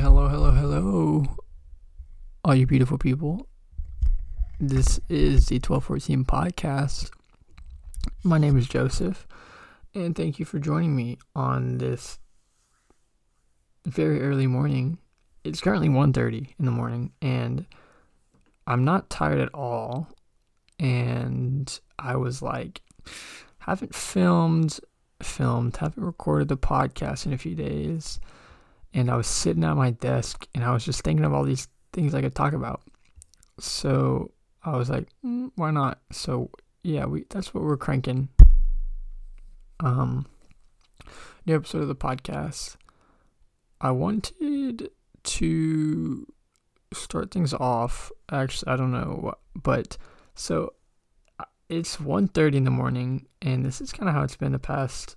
Hello, hello, hello, all you beautiful people. This is the 1214 podcast. My name is Joseph, and thank you for joining me on this very early morning. It's currently 1.30 in the morning, and I'm not tired at all. And I was like, haven't filmed, filmed, haven't recorded the podcast in a few days and I was sitting at my desk and I was just thinking of all these things I could talk about. So I was like, mm, why not? So yeah, we that's what we're cranking. Um, new episode of the podcast. I wanted to start things off. Actually, I don't know what, but so uh, it's 1.30 in the morning, and this is kind of how it's been the past.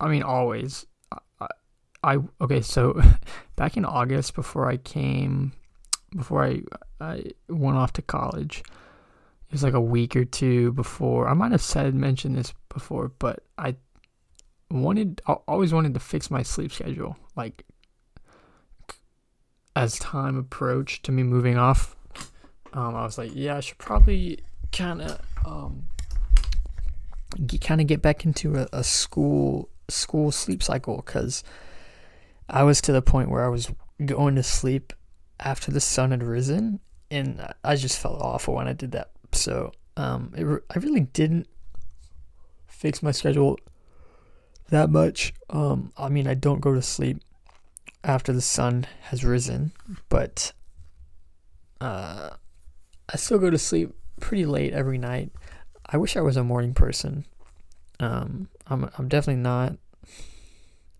I mean, always I okay, so back in August before I came before I I went off to college. It was like a week or two before. I might have said mentioned this before, but I wanted I always wanted to fix my sleep schedule like as time approached to me moving off. Um, I was like, yeah, I should probably kind of um, kind of get back into a, a school school sleep cycle because I was to the point where I was going to sleep after the sun had risen, and I just felt awful when I did that. So um, it, I really didn't fix my schedule that much. Um, I mean, I don't go to sleep after the sun has risen, but uh, I still go to sleep pretty late every night. I wish I was a morning person. Um, I'm I'm definitely not.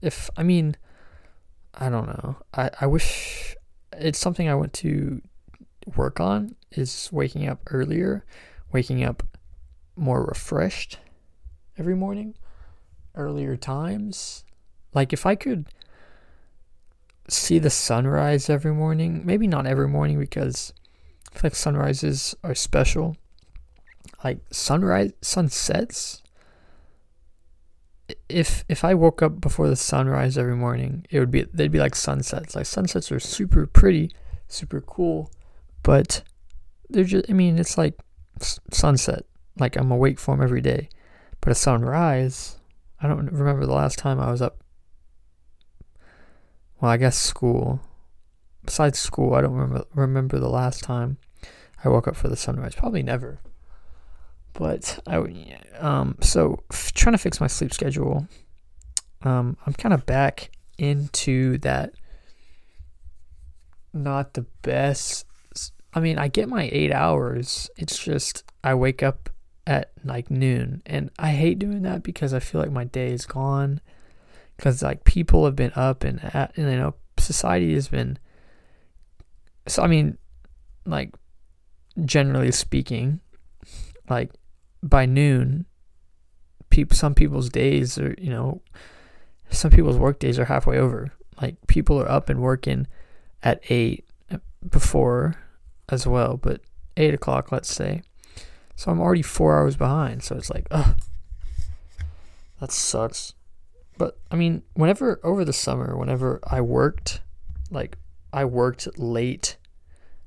If I mean, I don't know. I, I wish it's something I want to work on is waking up earlier, waking up more refreshed every morning, earlier times. Like if I could see the sunrise every morning, maybe not every morning because I feel like sunrises are special. Like sunrise sunsets if if I woke up before the sunrise every morning, it would be they'd be like sunsets. Like sunsets are super pretty, super cool, but they're just I mean, it's like sunset. Like I'm awake for them every day. But a sunrise, I don't remember the last time I was up. Well, I guess school. Besides school, I don't remember remember the last time I woke up for the sunrise. Probably never. But I um so f- trying to fix my sleep schedule. Um, I'm kind of back into that. Not the best. I mean, I get my eight hours. It's just I wake up at like noon, and I hate doing that because I feel like my day is gone. Because like people have been up and at, and you know society has been. So I mean, like generally speaking, like by noon, people some people's days are you know, some people's work days are halfway over. Like people are up and working at eight uh, before as well, but eight o'clock, let's say. So I'm already four hours behind. So it's like, ugh, that sucks. But I mean, whenever over the summer, whenever I worked, like I worked late,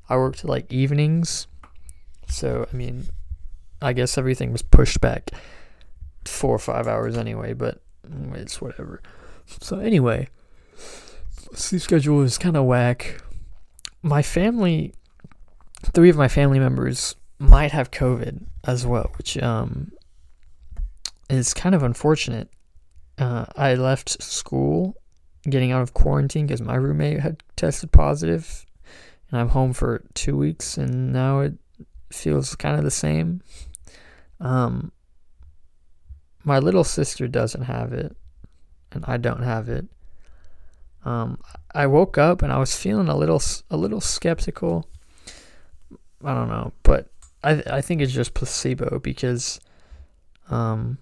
I worked like evenings. So I mean, I guess everything was pushed back four or five hours anyway, but it's whatever. So anyway, sleep schedule is kind of whack. My family, three of my family members might have COVID as well, which um is kind of unfortunate. Uh, I left school getting out of quarantine because my roommate had tested positive, and I'm home for two weeks, and now it feels kind of the same. Um, my little sister doesn't have it, and I don't have it. Um, I woke up and I was feeling a little a little skeptical. I don't know, but I I think it's just placebo because um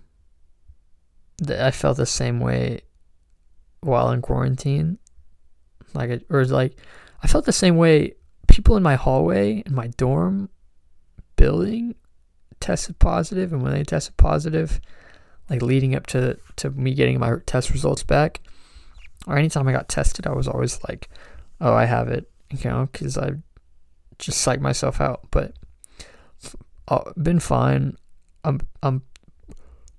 I felt the same way while in quarantine. Like it, or like I felt the same way people in my hallway in my dorm building tested positive, and when they tested positive, like leading up to to me getting my test results back, or anytime I got tested, I was always like, "Oh, I have it," you know, because I just psych myself out. But I've uh, been fine. I'm I'm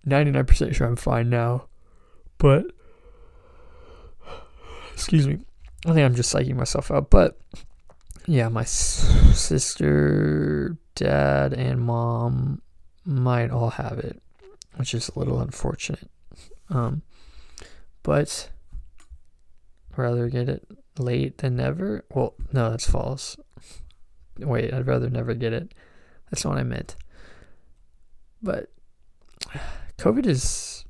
99% sure I'm fine now, but excuse me. I think I'm just psyching myself out. But yeah, my sister, dad, and mom might all have it, which is a little unfortunate. Um, but rather get it late than never. Well, no, that's false. Wait, I'd rather never get it. That's not what I meant. But COVID is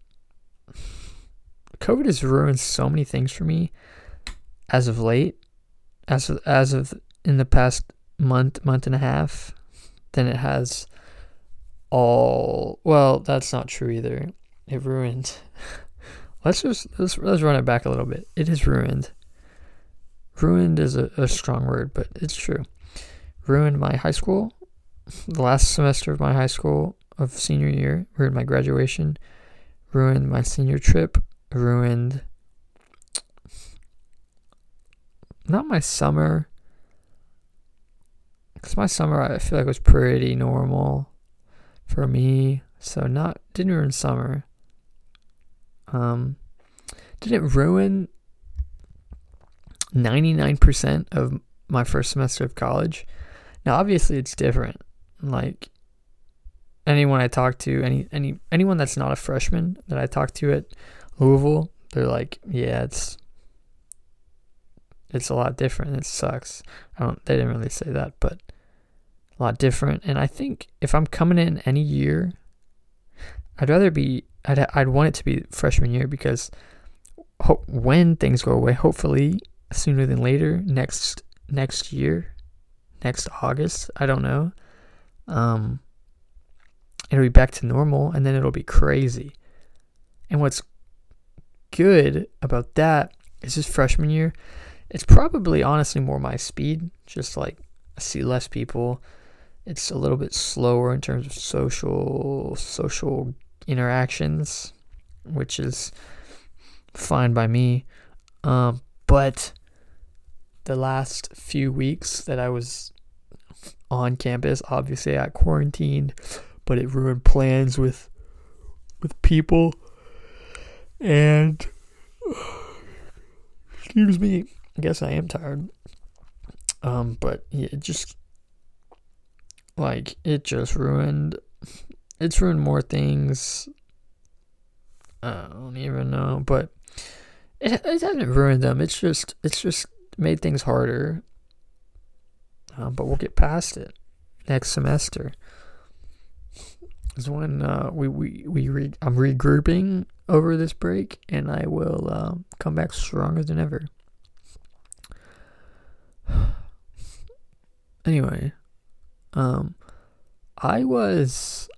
COVID has ruined so many things for me as of late, as of, as of in the past month, month and a half, than it has all. Well, that's not true either. It ruined. let's just let's let's run it back a little bit. It is ruined. Ruined is a, a strong word, but it's true. Ruined my high school, the last semester of my high school of senior year, ruined my graduation, ruined my senior trip, ruined not my summer because my summer I feel like was pretty normal for me. So not didn't ruin summer. Um, didn't ruin ninety nine percent of my first semester of college. Now obviously it's different. Like anyone I talk to, any any anyone that's not a freshman that I talk to at Louisville, they're like, yeah, it's it's a lot different. It sucks. I don't. They didn't really say that, but a lot different. And I think if I'm coming in any year, I'd rather be. I'd I'd want it to be freshman year because ho- when things go away, hopefully sooner than later, next next year, next August. I don't know. Um, it'll be back to normal, and then it'll be crazy. And what's good about that is this freshman year it's probably honestly more my speed. Just like I see less people. It's a little bit slower in terms of social social interactions, which is fine by me. Um, but the last few weeks that I was on campus, obviously I got quarantined, but it ruined plans with with people and excuse me I guess I am tired. Um, but yeah, it just like it just ruined. It's ruined more things. I don't even know, but it it hasn't ruined them. It's just it's just made things harder. Um, but we'll get past it next semester. Is when uh, we we we re- I'm regrouping over this break, and I will uh, come back stronger than ever. anyway, um, I was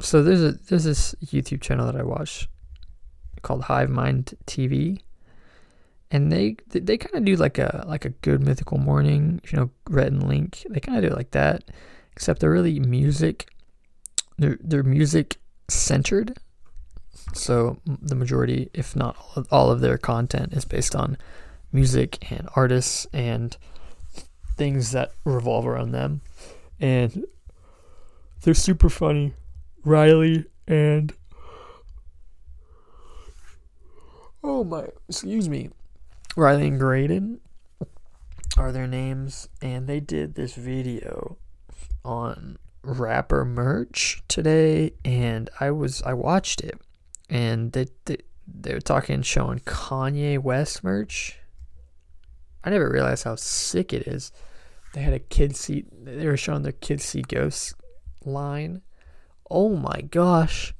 so there's a there's this YouTube channel that I watch called Hive Mind TV, and they they, they kind of do like a like a good mythical morning, you know, Rhett and Link. They kind of do it like that, except they're really music. They're they're music centered. So the majority, if not all of their content, is based on music and artists and things that revolve around them. And they're super funny. Riley and Oh my, excuse me. Riley and Graydon are their names and they did this video on rapper merch today and I was I watched it and they they, they were talking showing Kanye West merch. I never realized how sick it is. They had a kid seat. They were showing their Kids See Ghosts line. Oh my gosh.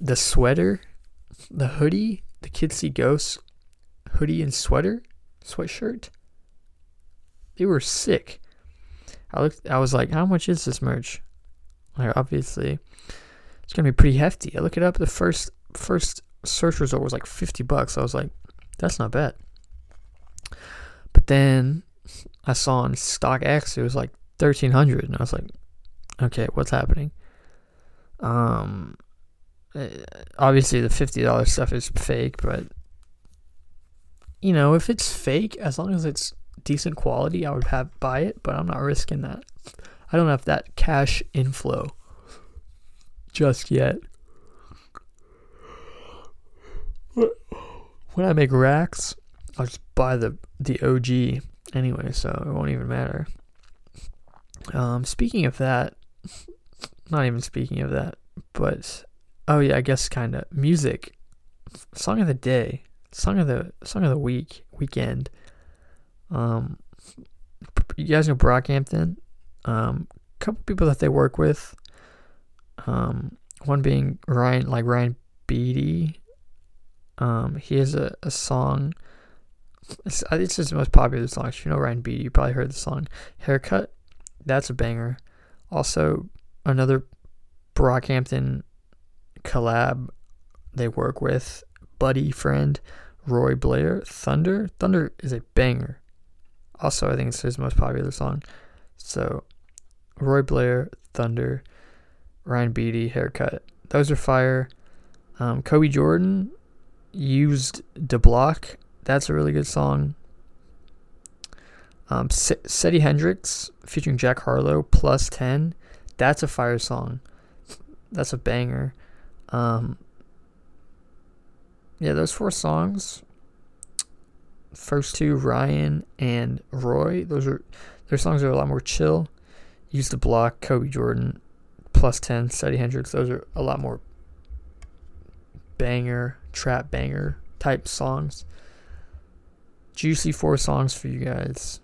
The sweater, the hoodie, the Kids See Ghosts hoodie and sweater, sweatshirt. They were sick. I looked. I was like, "How much is this merch?" Like, obviously, it's gonna be pretty hefty. I look it up. The first first search result was like fifty bucks. I was like, "That's not bad." But then I saw on StockX it was like thirteen hundred, and I was like, okay, what's happening? Um, eh, obviously the fifty dollars stuff is fake, but you know, if it's fake, as long as it's decent quality, I would have buy it, but I'm not risking that. I don't have that cash inflow just yet. When I make racks, I'll just buy the the OG anyway, so it won't even matter. Um, speaking of that, not even speaking of that, but oh yeah, I guess kind of music. Song of the day, song of the song of the week, weekend. Um, you guys know Brockhampton. Um, a couple people that they work with. Um, one being Ryan, like Ryan Beatty. Um, he has a, a song. It's, it's his most popular song. If you know Ryan Beatty, you probably heard the song "Haircut." That's a banger. Also, another Brockhampton collab they work with Buddy Friend, Roy Blair, Thunder. Thunder is a banger. Also, I think it's his most popular song. So, Roy Blair, Thunder, Ryan Beatty, Haircut. Those are fire. Um, Kobe Jordan Use the Block. That's a really good song. Um, Seddy Hendrinx featuring Jack Harlow, Plus 10. That's a fire song. That's a banger. Um, yeah, those four songs. First two, Ryan and Roy. Those are their songs are a lot more chill. Use the block, Kobe Jordan, plus ten, Seddy Hendrinx. Those are a lot more banger, trap banger type songs. Juicy four songs for you guys.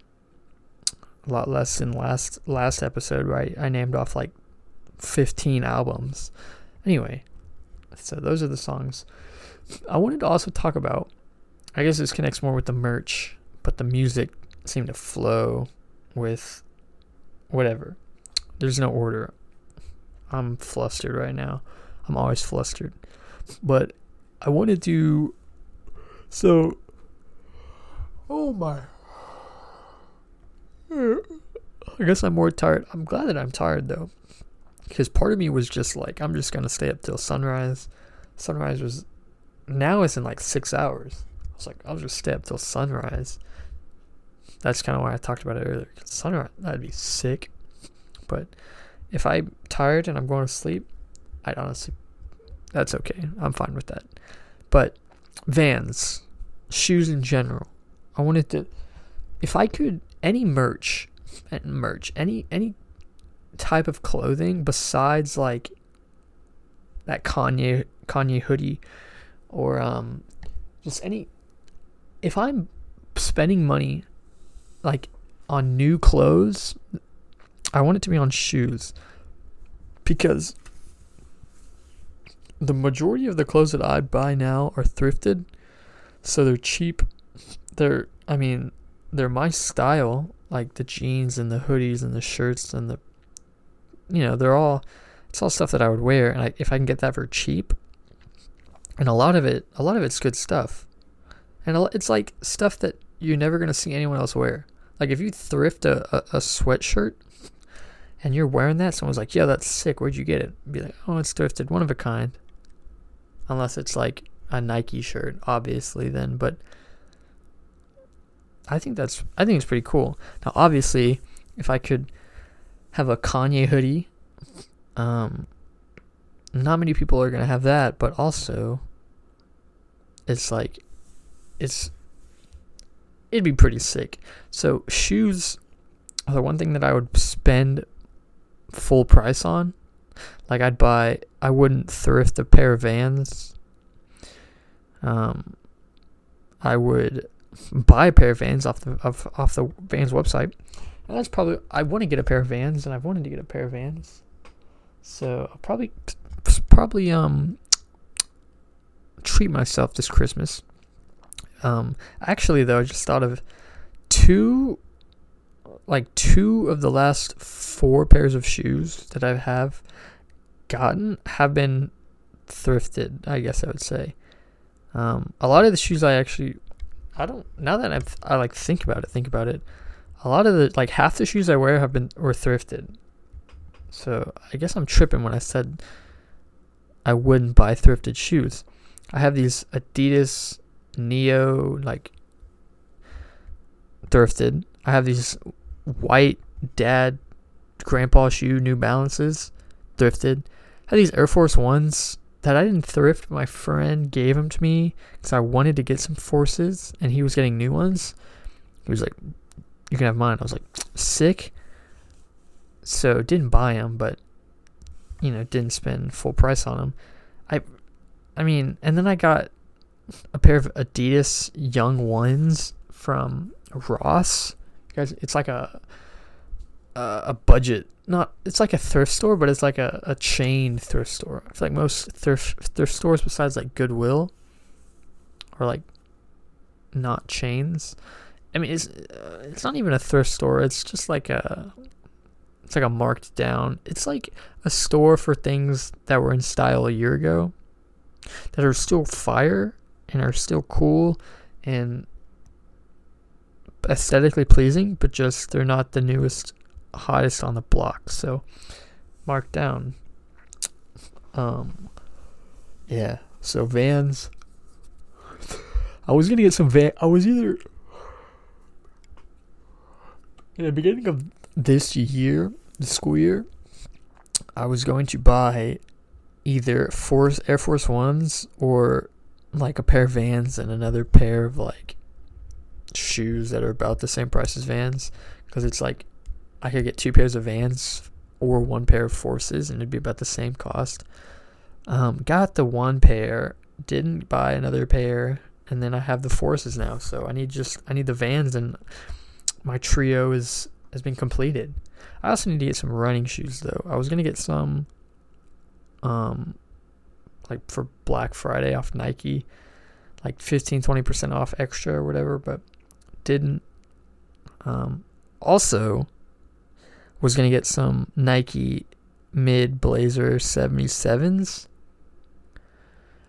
A lot less than last last episode, right? I named off like 15 albums. Anyway, so those are the songs. I wanted to also talk about, I guess this connects more with the merch, but the music seemed to flow with whatever. There's no order. I'm flustered right now. I'm always flustered. But I wanted to. So. Oh my. I guess I'm more tired. I'm glad that I'm tired though because part of me was just like, I'm just gonna stay up till sunrise. Sunrise was now it's in like six hours. I was like, I'll just stay up till sunrise. That's kind of why I talked about it earlier. Sunrise, that'd be sick. But if I'm tired and I'm going to sleep, I'd honestly, that's okay. I'm fine with that. But Vans, shoes in general, I wanted to, if I could, any merch, merch, any any type of clothing besides like that Kanye Kanye hoodie or um just any if I'm spending money like on new clothes, I want it to be on shoes because the majority of the clothes that I buy now are thrifted, so they're cheap. They're I mean, they're my style, like the jeans and the hoodies and the shirts and the you know, they're all it's all stuff that I would wear, and I, if I can get that for cheap, and a lot of it, a lot of it's good stuff, and it's like stuff that you're never gonna see anyone else wear. Like if you thrift a, a, a sweatshirt and you're wearing that, someone's like, "Yeah, that's sick. Where'd you get it?" Be like, "Oh, it's thrifted, one of a kind." Unless it's like a Nike shirt, obviously, then. But I think that's I think it's pretty cool. Now, obviously, if I could have a Kanye hoodie. Um, not many people are gonna have that, but also, it's like, it's, it'd be pretty sick. So shoes are the one thing that I would spend full price on. Like I'd buy, I wouldn't thrift a pair of Vans. Um, I would buy a pair of Vans off the off, off the Vans website and that's probably I want to get a pair of Vans, and I've wanted to get a pair of Vans. So I'll probably probably um treat myself this Christmas. Um, actually, though, I just thought of two, like two of the last four pairs of shoes that I have gotten have been thrifted. I guess I would say. Um, a lot of the shoes I actually, I don't. Now that I've, I like think about it, think about it a lot of the like half the shoes I wear have been were thrifted. So I guess I'm tripping when I said I wouldn't buy thrifted shoes. I have these Adidas Neo like thrifted. I have these white dad grandpa shoe New Balances thrifted. I had these Air Force Ones that I didn't thrift. My friend gave them to me because I wanted to get some forces, and he was getting new ones. He was like, "You can have mine." I was like, "Sick." So didn't buy them, but you know, didn't spend full price on them. I, I mean, and then I got a pair of Adidas Young Ones from Ross. Guys, it's like a a, budget not it's like a thrift store, but it's like a, a chain thrift store. I feel like most thrift thrift stores besides like Goodwill are like not chains. I mean, it's uh, it's not even a thrift store. It's just like a it's like a marked down. It's like a store for things that were in style a year ago that are still fire and are still cool and aesthetically pleasing, but just they're not the newest hottest on the block. So marked down. Um, yeah. So Vans. I was gonna get some van. I was either in the beginning of this year, the school year. I was going to buy either Force Air Force Ones or like a pair of Vans and another pair of like shoes that are about the same price as Vans because it's like I could get two pairs of Vans or one pair of Forces, and it'd be about the same cost. Um, got the one pair, didn't buy another pair, and then I have the Forces now. So I need just I need the Vans, and my trio is has been completed. I also need to get some running shoes though. I was gonna get some, um, like for Black Friday off Nike, like 15 20 percent off extra or whatever, but didn't. Um, also was going to get some Nike mid blazer 77s.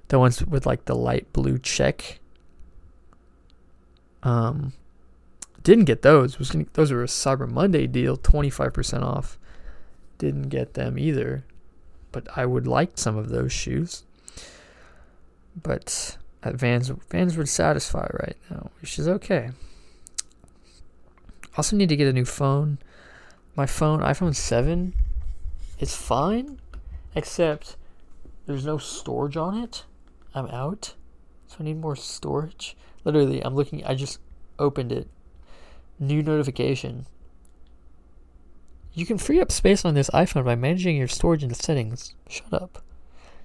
The ones with like the light blue check. Um didn't get those. Was gonna, those were a Cyber Monday deal, 25% off. Didn't get them either. But I would like some of those shoes. But at Vans Vans would satisfy right now, which is okay. Also need to get a new phone my phone, iPhone 7, is fine, except there's no storage on it. I'm out, so I need more storage. Literally, I'm looking, I just opened it. New notification. You can free up space on this iPhone by managing your storage in the settings. Shut up.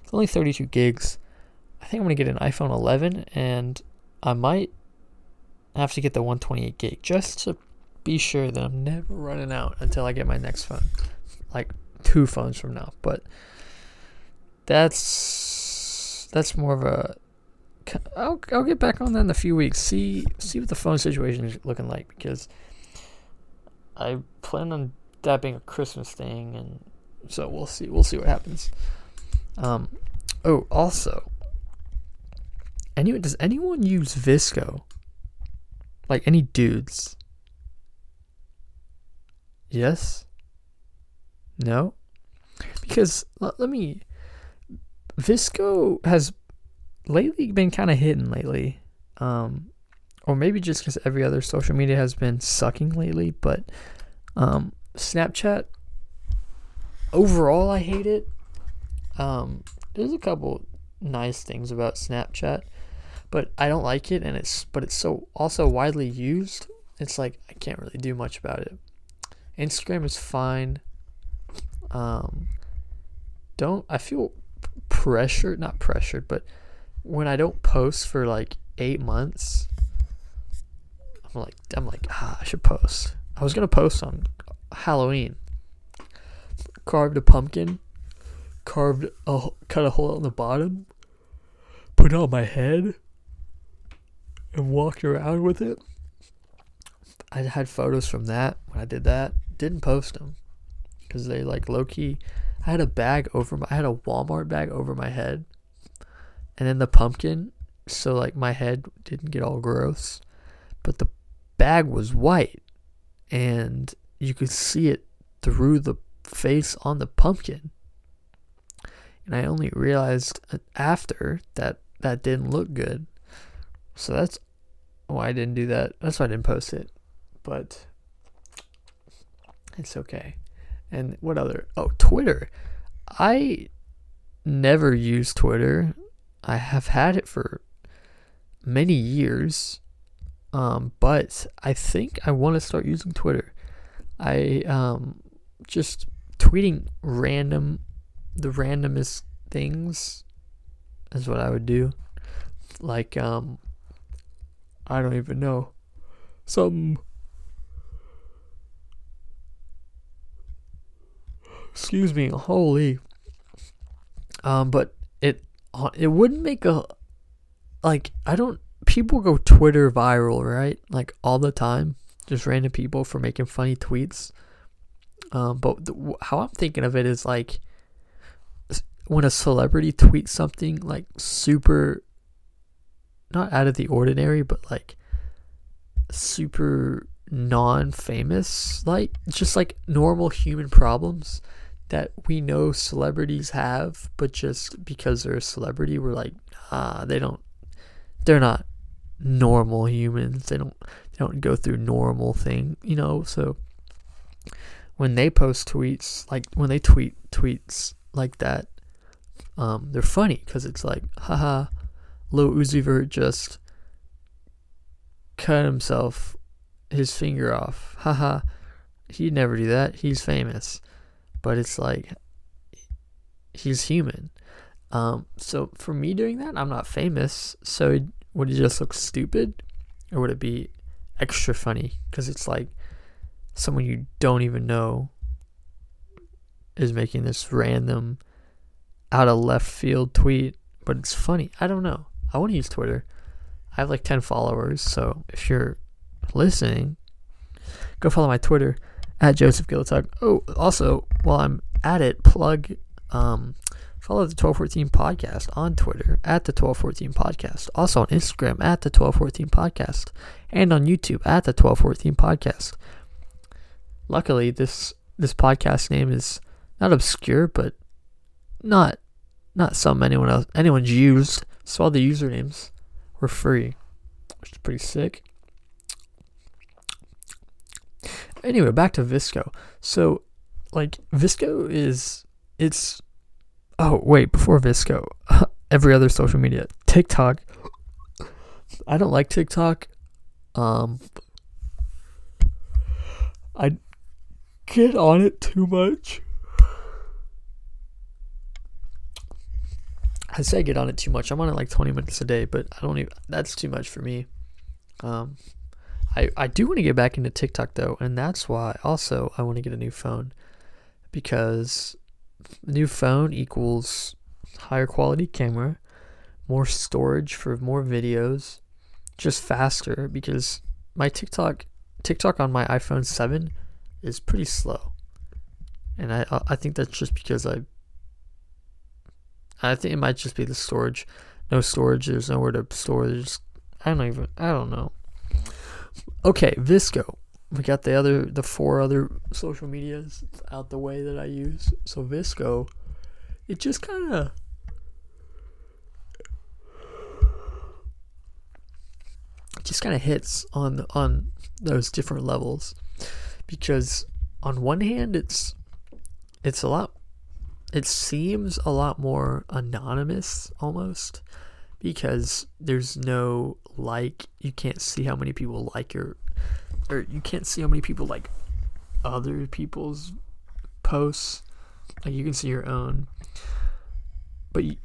It's only 32 gigs. I think I'm going to get an iPhone 11 and I might have to get the 128 gig just to be sure that I'm never running out until I get my next phone. Like two phones from now. But that's that's more of a I'll I'll get back on that in a few weeks. See see what the phone situation is looking like because I plan on that being a Christmas thing and so we'll see we'll see what happens. Um oh also anyone does anyone use VSCO? Like any dudes? Yes? No? Because let, let me. VSCO has lately been kind of hidden lately. Um, or maybe just because every other social media has been sucking lately. But um, Snapchat, overall, I hate it. Um, there's a couple nice things about Snapchat, but I don't like it, and it's but it's so also widely used. It's like I can't really do much about it. Instagram is fine. Um, don't I feel pressured? Not pressured, but when I don't post for like eight months, I'm like I'm like ah, I should post. I was gonna post on Halloween. Carved a pumpkin, carved a cut a hole in the bottom, put it on my head, and walked around with it. I had photos from that when I did that didn't post them because they like low key. I had a bag over my, I had a Walmart bag over my head, and then the pumpkin, so like my head didn't get all gross, but the bag was white, and you could see it through the face on the pumpkin. And I only realized uh, after that that didn't look good. So that's why I didn't do that. That's why I didn't post it. but it's okay. And what other? Oh, Twitter. I never use Twitter. I have had it for many years. Um, but I think I want to start using Twitter. I um, just tweeting random, the randomest things is what I would do. Like, um, I don't even know. Some. Excuse me. Holy. Um, but it it wouldn't make a like I don't people go Twitter viral, right? Like all the time, just random people for making funny tweets. Um, but the, how I'm thinking of it is like when a celebrity tweets something like super, not out of the ordinary, but like super non-famous, like just like normal human problems that we know celebrities have, but just because they're a celebrity, we're like, ah, they don't, they're not normal humans. They don't they don't go through normal thing, you know. So when they post tweets, like when they tweet tweets like that, um, they're funny because it's like, haha, Lil Uzi Vert just cut himself his finger off. Haha, he'd never do that. He's famous, but it's like he's human. Um, so for me doing that, I'm not famous, so would it just look stupid? Or would it be extra funny? Because it's like someone you don't even know is making this random out of left field tweet but it's funny. I don't know. I want to use twitter. I have like 10 followers so if you're listening go follow my twitter at joseph giltug oh also while i'm at it plug um, Follow the 1214 podcast on Twitter at the 1214 podcast. Also on Instagram at the 1214 podcast. And on YouTube at the 1214 podcast. Luckily, this this podcast name is not obscure, but not not some anyone else anyone's used. So all the usernames were free, which is pretty sick. Anyway, back to VSCO. So, like VSCO is it's Oh, wait, before VSCO, every other social media. TikTok. I don't like TikTok. Um I get on it too much. I say I get on it too much. I'm on it like 20 minutes a day, but I don't even that's too much for me. Um I I do want to get back into TikTok though, and that's why also I want to get a new phone because new phone equals higher quality camera, more storage for more videos, just faster because my TikTok TikTok on my iPhone 7 is pretty slow. And I I think that's just because I I think it might just be the storage. No storage, there's nowhere to store. There's I don't even I don't know. Okay, VSCO we got the other the four other social medias out the way that I use. So VSCO, it just kind of just kind of hits on on those different levels because on one hand it's it's a lot it seems a lot more anonymous almost because there's no like you can't see how many people like your or you can't see how many people like other people's posts. Like you can see your own, but you,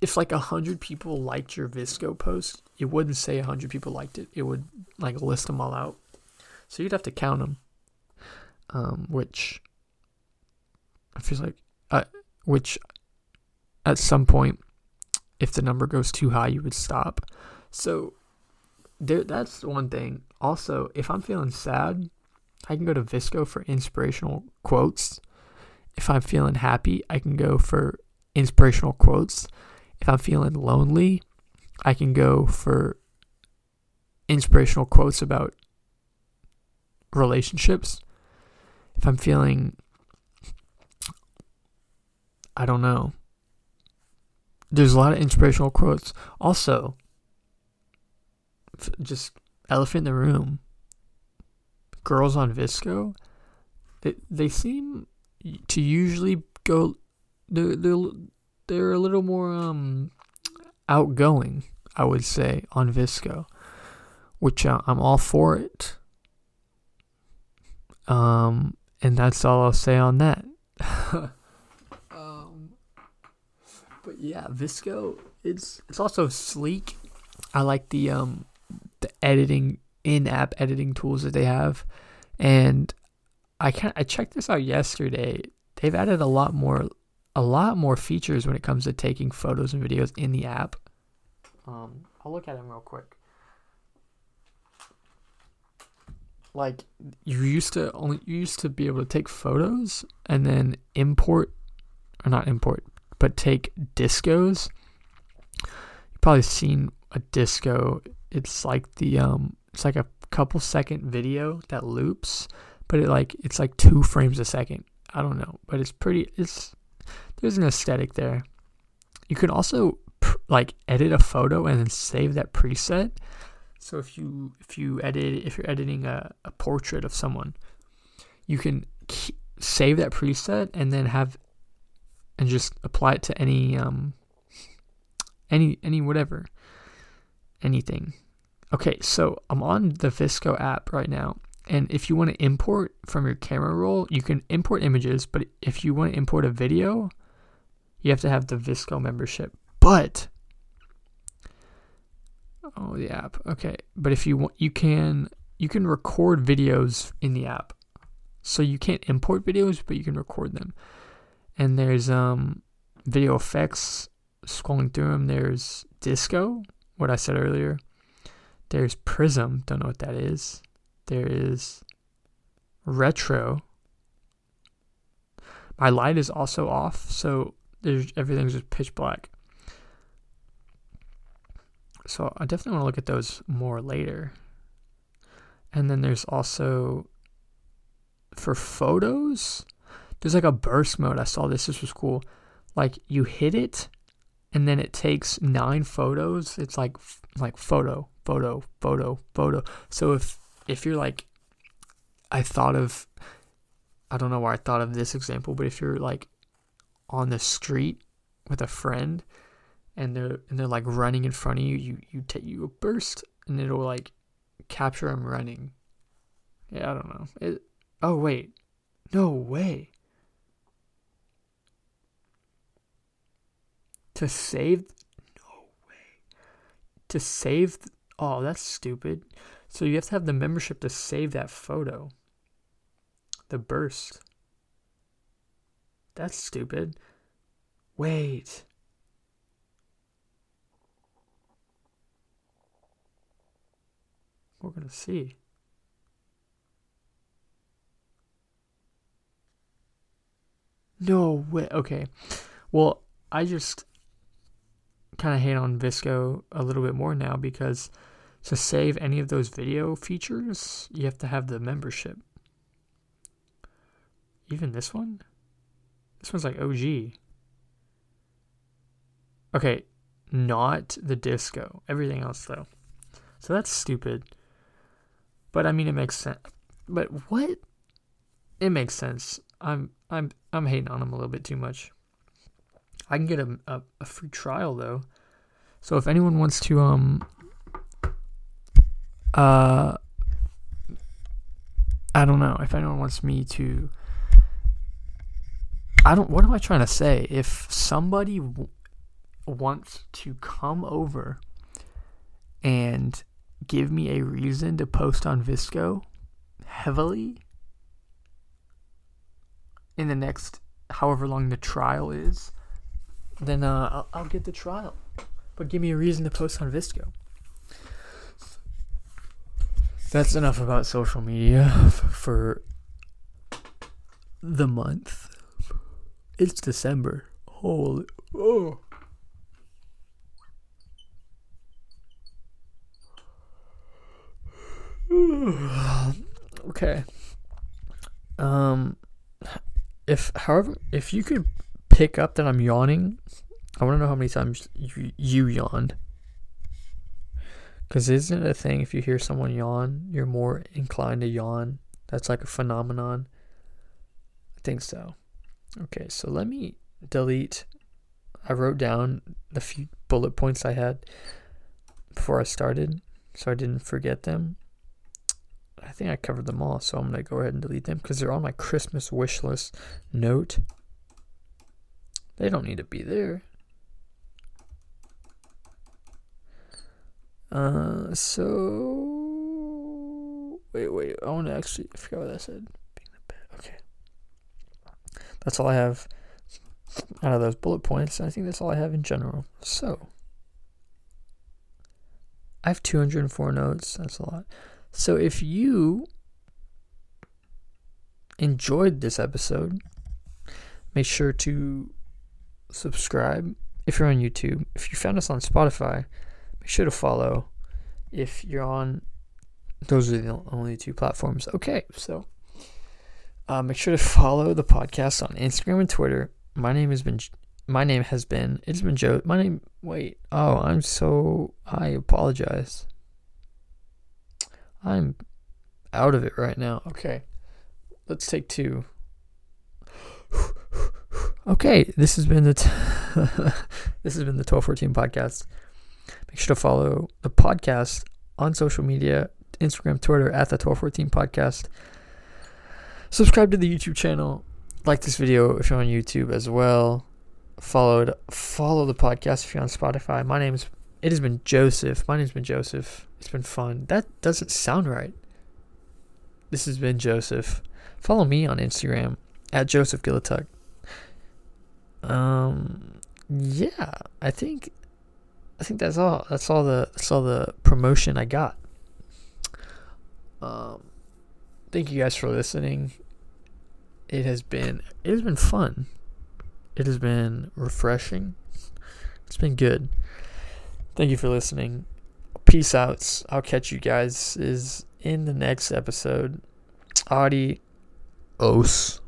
if like a hundred people liked your VSCO post, it wouldn't say a hundred people liked it. It would like list them all out. So you'd have to count them, um, which I feel like, uh, which at some point, if the number goes too high, you would stop. So there, that's one thing. Also, if I'm feeling sad, I can go to VSCO for inspirational quotes. If I'm feeling happy, I can go for inspirational quotes. If I'm feeling lonely, I can go for inspirational quotes about relationships. If I'm feeling, I don't know. There's a lot of inspirational quotes. Also, just elephant in the room. girls on VSCO, they they seem to usually go they're they're, they're a little more um outgoing, I would say, on VSCO, which uh, I'm all for it. Um, and that's all I'll say on that. um, but yeah, VSCO, it's it's also sleek. I like the um the editing in-app editing tools that they have, and I can I checked this out yesterday. They've added a lot more a lot more features when it comes to taking photos and videos in the app. Um, I'll look at them real quick. Like you used to only you used to be able to take photos and then import or not import, but take discos. You've probably seen a disco. It's like the um it's like a couple second video that loops, but it like it's like two frames a second. I don't know, but it's pretty it's there's an aesthetic there. You can also pr- like edit a photo and then save that preset. So if you if you edit if you're editing a, a portrait of someone, you can save that preset and then have and just apply it to any um any any whatever anything. Okay, so I'm on the VSCO app right now. And if you want to import from your camera roll, you can import images, but if you want to import a video, you have to have the VSCO membership. But oh, the app. Okay, but if you want, you can you can record videos in the app. So you can't import videos, but you can record them. And there's um video effects scrolling through them. There's disco, what I said earlier. There's Prism, don't know what that is. There is retro. My light is also off, so there's everything's just pitch black. So I definitely want to look at those more later. And then there's also for photos, there's like a burst mode. I saw this. This was cool. Like you hit it, and then it takes nine photos. It's like like photo, photo, photo, photo. So if if you're like, I thought of, I don't know why I thought of this example, but if you're like on the street with a friend and they're and they're like running in front of you, you you take you a burst and it'll like capture them running. Yeah, I don't know. It, oh wait, no way. To save, no way. To save, oh that's stupid. So you have to have the membership to save that photo. The burst. That's stupid. Wait. We're to see. No way. Okay. Well, I just kind of hate on VSCO a little bit more now because to save any of those video features, you have to have the membership. Even this one? This one's like OG. Okay, not the disco. Everything else though. So that's stupid. But I mean it makes sense. But what? It makes sense. I'm I'm I'm hating on them a little bit too much. I can get a, a, a free trial though. So if anyone wants to um uh I don't know if anyone wants me to I don't. What am I trying to say? If somebody w- wants to come over and give me a reason to post on VSCO heavily in the next however long the trial is, then uh, I'll, I'll get the trial. But give me a reason to post on VSCO. That's enough about social media for the month. It's December. Holy. Oh. okay. Um if however if you could pick up that I'm yawning, I want to know how many times you, you yawned. Cuz isn't it a thing if you hear someone yawn, you're more inclined to yawn That's like a phenomenon. I think so. Okay, so let me delete. I wrote down the few bullet points I had before I started so I didn't forget them. I think I covered them all, so I'm going to go ahead and delete them because they're on my Christmas wish list note. They don't need to be there. Uh, so wait, wait. I want to actually. I forgot what I said. Okay, that's all I have out of those bullet points. I think that's all I have in general. So I have 204 notes. That's a lot. So if you enjoyed this episode, make sure to subscribe if you're on YouTube. If you found us on Spotify, make sure to follow. If you're on, those are the only two platforms. Okay, so uh, make sure to follow the podcast on Instagram and Twitter. My name has been my name has been it's been Joe. My name. Wait. Oh, I'm so. I apologize. I'm out of it right now. Okay, let's take two. Okay, this has been the t- this has been the 1214 podcast. Make sure to follow the podcast on social media, Instagram, Twitter at the 1214 podcast. Subscribe to the YouTube channel. Like this video if you're on YouTube as well. Followed follow the podcast if you're on Spotify. My name's it has been Joseph. My name's been Joseph. It's been fun. That doesn't sound right. This has been Joseph. Follow me on Instagram at Joseph Gillatuck. Um, yeah, I think, I think that's all. That's all the that's all the promotion I got. Um, thank you guys for listening. It has been it has been fun. It has been refreshing. It's been good. Thank you for listening. Peace out. I'll catch you guys is in the next episode. Adi os.